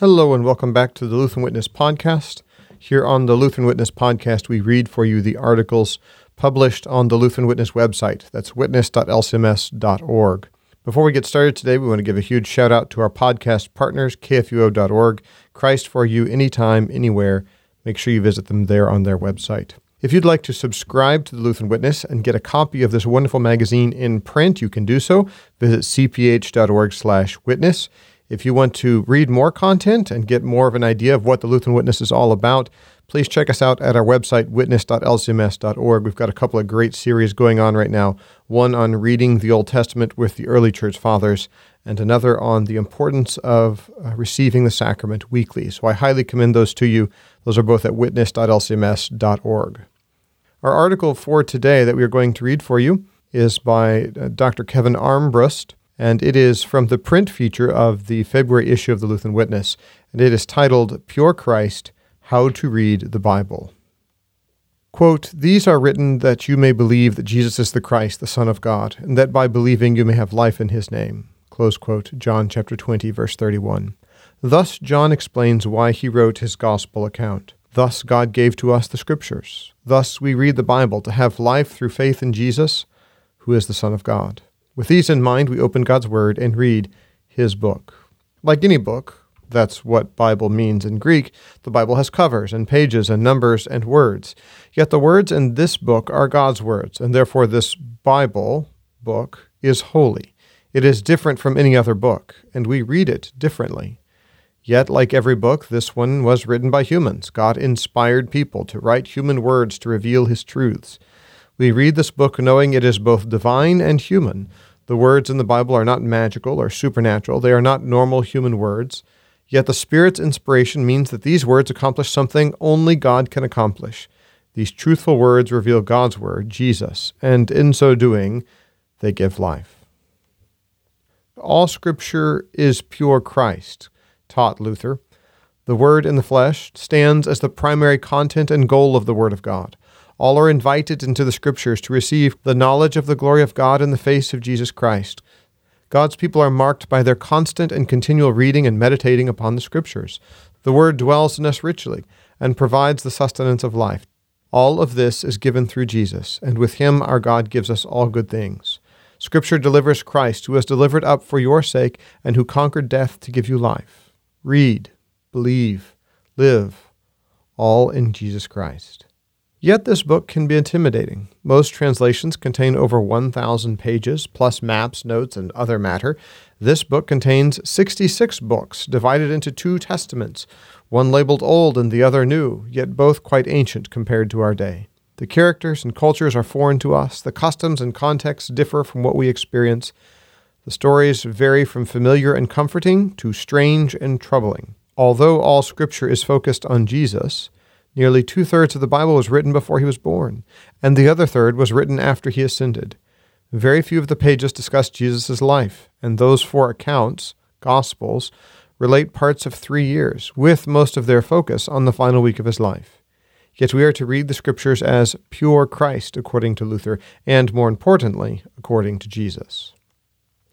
Hello, and welcome back to the Lutheran Witness Podcast. Here on the Lutheran Witness Podcast, we read for you the articles published on the Lutheran Witness website. That's witness.lcms.org. Before we get started today, we want to give a huge shout out to our podcast partners, kfuo.org, Christ for You Anytime, Anywhere. Make sure you visit them there on their website. If you'd like to subscribe to the Lutheran Witness and get a copy of this wonderful magazine in print, you can do so. Visit cph.org/witness. If you want to read more content and get more of an idea of what the Lutheran Witness is all about, please check us out at our website, witness.lcms.org. We've got a couple of great series going on right now one on reading the Old Testament with the early church fathers, and another on the importance of uh, receiving the sacrament weekly. So I highly commend those to you. Those are both at witness.lcms.org. Our article for today that we are going to read for you is by uh, Dr. Kevin Armbrust and it is from the print feature of the February issue of the Lutheran Witness, and it is titled Pure Christ How to Read the Bible. Quote, These are written that you may believe that Jesus is the Christ, the Son of God, and that by believing you may have life in his name. Close quote, John chapter 20, verse 31. Thus, John explains why he wrote his gospel account. Thus, God gave to us the Scriptures. Thus, we read the Bible to have life through faith in Jesus, who is the Son of God. With these in mind, we open God's Word and read His book. Like any book, that's what Bible means in Greek, the Bible has covers and pages and numbers and words. Yet the words in this book are God's words, and therefore this Bible book is holy. It is different from any other book, and we read it differently. Yet, like every book, this one was written by humans. God inspired people to write human words to reveal His truths. We read this book knowing it is both divine and human, the words in the Bible are not magical or supernatural, they are not normal human words. Yet the Spirit's inspiration means that these words accomplish something only God can accomplish. These truthful words reveal God's Word, Jesus, and in so doing, they give life. All Scripture is pure Christ, taught Luther. The Word in the flesh stands as the primary content and goal of the Word of God. All are invited into the Scriptures to receive the knowledge of the glory of God in the face of Jesus Christ. God's people are marked by their constant and continual reading and meditating upon the Scriptures. The Word dwells in us richly and provides the sustenance of life. All of this is given through Jesus, and with Him our God gives us all good things. Scripture delivers Christ, who was delivered up for your sake and who conquered death to give you life. Read, believe, live, all in Jesus Christ. Yet this book can be intimidating. Most translations contain over 1,000 pages, plus maps, notes, and other matter. This book contains 66 books, divided into two testaments, one labeled Old and the other New, yet both quite ancient compared to our day. The characters and cultures are foreign to us, the customs and contexts differ from what we experience. The stories vary from familiar and comforting to strange and troubling. Although all scripture is focused on Jesus, Nearly two thirds of the Bible was written before he was born, and the other third was written after he ascended. Very few of the pages discuss Jesus' life, and those four accounts, Gospels, relate parts of three years, with most of their focus on the final week of his life. Yet we are to read the Scriptures as pure Christ, according to Luther, and more importantly, according to Jesus.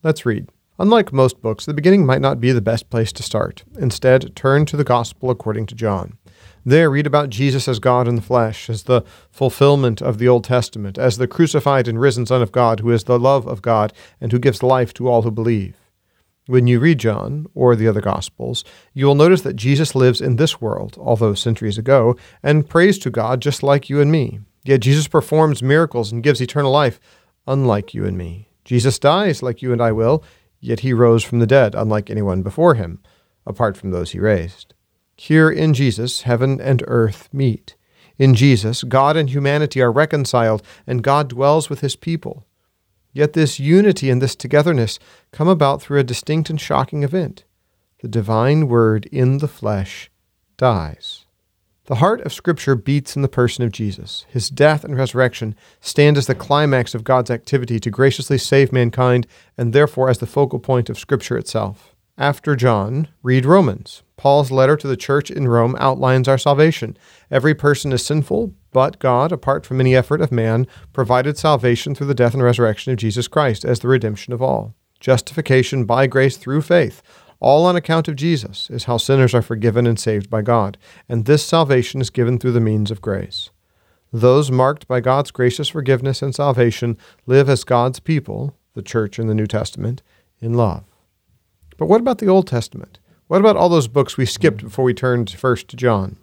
Let's read. Unlike most books, the beginning might not be the best place to start. Instead, turn to the Gospel according to John. There, read about Jesus as God in the flesh, as the fulfillment of the Old Testament, as the crucified and risen Son of God, who is the love of God and who gives life to all who believe. When you read John, or the other Gospels, you will notice that Jesus lives in this world, although centuries ago, and prays to God just like you and me. Yet Jesus performs miracles and gives eternal life, unlike you and me. Jesus dies like you and I will, yet he rose from the dead, unlike anyone before him, apart from those he raised. Here in Jesus, heaven and earth meet. In Jesus, God and humanity are reconciled, and God dwells with his people. Yet this unity and this togetherness come about through a distinct and shocking event. The divine Word in the flesh dies. The heart of Scripture beats in the person of Jesus. His death and resurrection stand as the climax of God's activity to graciously save mankind, and therefore as the focal point of Scripture itself. After John, read Romans. Paul's letter to the church in Rome outlines our salvation. Every person is sinful, but God, apart from any effort of man, provided salvation through the death and resurrection of Jesus Christ as the redemption of all. Justification by grace through faith. All on account of Jesus is how sinners are forgiven and saved by God, and this salvation is given through the means of grace. Those marked by God's gracious forgiveness and salvation live as God's people, the church in the New Testament, in love. But what about the Old Testament? What about all those books we skipped mm. before we turned first to John?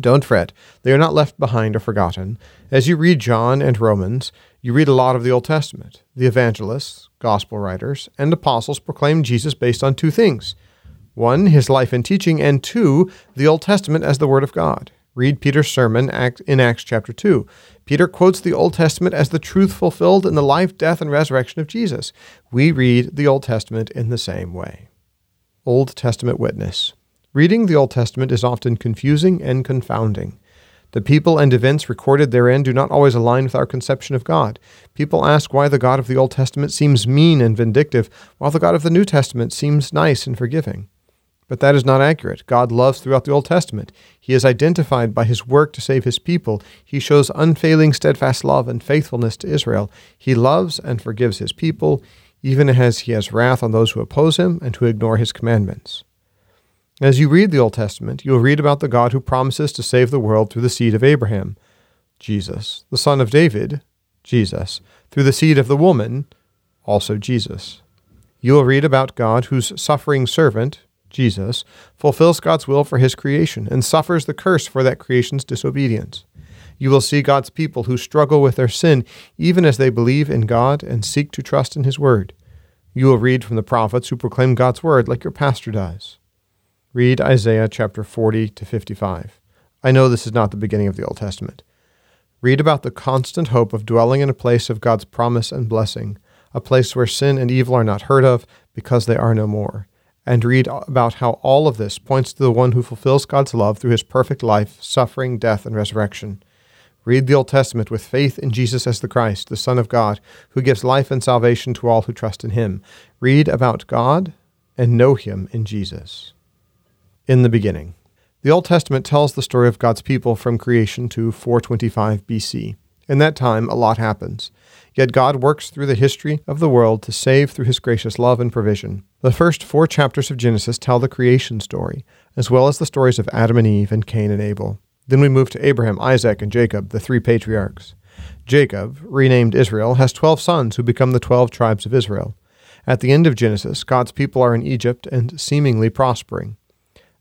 Don't fret, they are not left behind or forgotten. As you read John and Romans, you read a lot of the Old Testament. The evangelists, gospel writers, and apostles proclaim Jesus based on two things one, his life and teaching, and two, the Old Testament as the Word of God. Read Peter's sermon in Acts chapter 2. Peter quotes the Old Testament as the truth fulfilled in the life, death, and resurrection of Jesus. We read the Old Testament in the same way. Old Testament witness. Reading the Old Testament is often confusing and confounding. The people and events recorded therein do not always align with our conception of God. People ask why the God of the Old Testament seems mean and vindictive, while the God of the New Testament seems nice and forgiving. But that is not accurate. God loves throughout the Old Testament. He is identified by his work to save his people. He shows unfailing, steadfast love and faithfulness to Israel. He loves and forgives his people, even as he has wrath on those who oppose him and who ignore his commandments. As you read the Old Testament, you will read about the God who promises to save the world through the seed of Abraham, Jesus, the son of David, Jesus, through the seed of the woman, also Jesus. You will read about God whose suffering servant, Jesus, fulfills God's will for his creation and suffers the curse for that creation's disobedience. You will see God's people who struggle with their sin even as they believe in God and seek to trust in his word. You will read from the prophets who proclaim God's word like your pastor does. Read Isaiah chapter 40 to 55. I know this is not the beginning of the Old Testament. Read about the constant hope of dwelling in a place of God's promise and blessing, a place where sin and evil are not heard of because they are no more and read about how all of this points to the one who fulfills God's love through his perfect life, suffering, death, and resurrection. Read the Old Testament with faith in Jesus as the Christ, the Son of God, who gives life and salvation to all who trust in him. Read about God and know him in Jesus. In the beginning. The Old Testament tells the story of God's people from creation to 425 BC. In that time, a lot happens. Yet God works through the history of the world to save through his gracious love and provision. The first four chapters of Genesis tell the creation story, as well as the stories of Adam and Eve and Cain and Abel. Then we move to Abraham, Isaac, and Jacob, the three patriarchs. Jacob, renamed Israel, has twelve sons who become the twelve tribes of Israel. At the end of Genesis, God's people are in Egypt and seemingly prospering.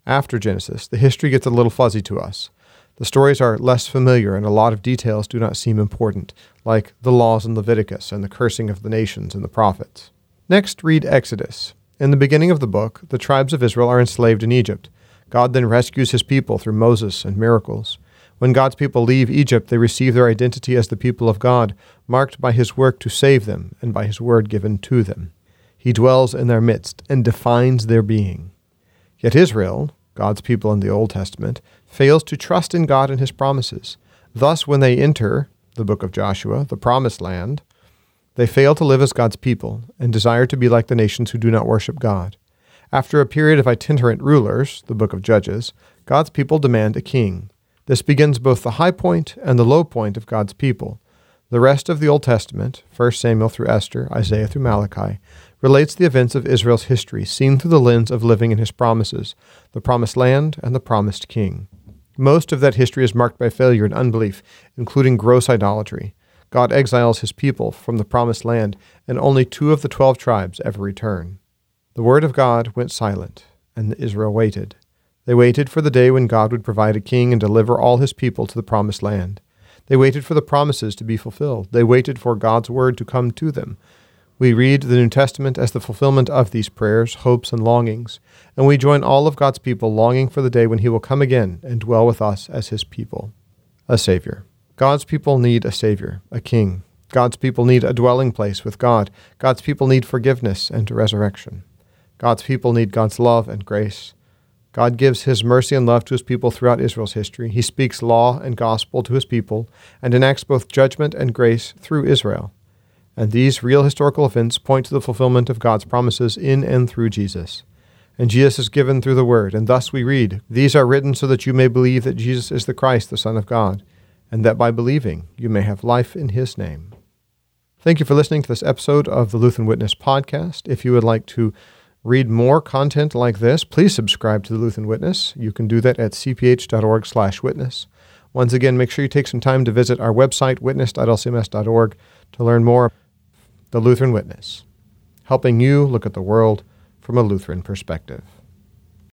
After Genesis, the history gets a little fuzzy to us. The stories are less familiar and a lot of details do not seem important, like the laws in Leviticus and the cursing of the nations in the prophets. Next, read Exodus. In the beginning of the book, the tribes of Israel are enslaved in Egypt. God then rescues his people through Moses and miracles. When God's people leave Egypt, they receive their identity as the people of God, marked by his work to save them and by his word given to them. He dwells in their midst and defines their being. Yet Israel, God's people in the Old Testament, fails to trust in God and his promises. Thus, when they enter the book of Joshua, the promised land, they fail to live as God's people and desire to be like the nations who do not worship God. After a period of itinerant rulers, the book of Judges, God's people demand a king. This begins both the high point and the low point of God's people. The rest of the Old Testament, 1 Samuel through Esther, Isaiah through Malachi, relates the events of Israel's history seen through the lens of living in his promises, the promised land, and the promised king. Most of that history is marked by failure and unbelief, including gross idolatry. God exiles his people from the promised land, and only two of the twelve tribes ever return. The word of God went silent, and Israel waited. They waited for the day when God would provide a king and deliver all his people to the promised land. They waited for the promises to be fulfilled. They waited for God's word to come to them. We read the New Testament as the fulfillment of these prayers, hopes, and longings, and we join all of God's people longing for the day when He will come again and dwell with us as His people. A Savior. God's people need a Savior, a King. God's people need a dwelling place with God. God's people need forgiveness and resurrection. God's people need God's love and grace. God gives His mercy and love to His people throughout Israel's history. He speaks law and gospel to His people and enacts both judgment and grace through Israel and these real historical events point to the fulfillment of God's promises in and through Jesus. And Jesus is given through the Word, and thus we read, These are written so that you may believe that Jesus is the Christ, the Son of God, and that by believing you may have life in His name. Thank you for listening to this episode of the Lutheran Witness podcast. If you would like to read more content like this, please subscribe to the Lutheran Witness. You can do that at cph.org/witness. Once again, make sure you take some time to visit our website witness.lcms.org to learn more. The Lutheran Witness, helping you look at the world from a Lutheran perspective.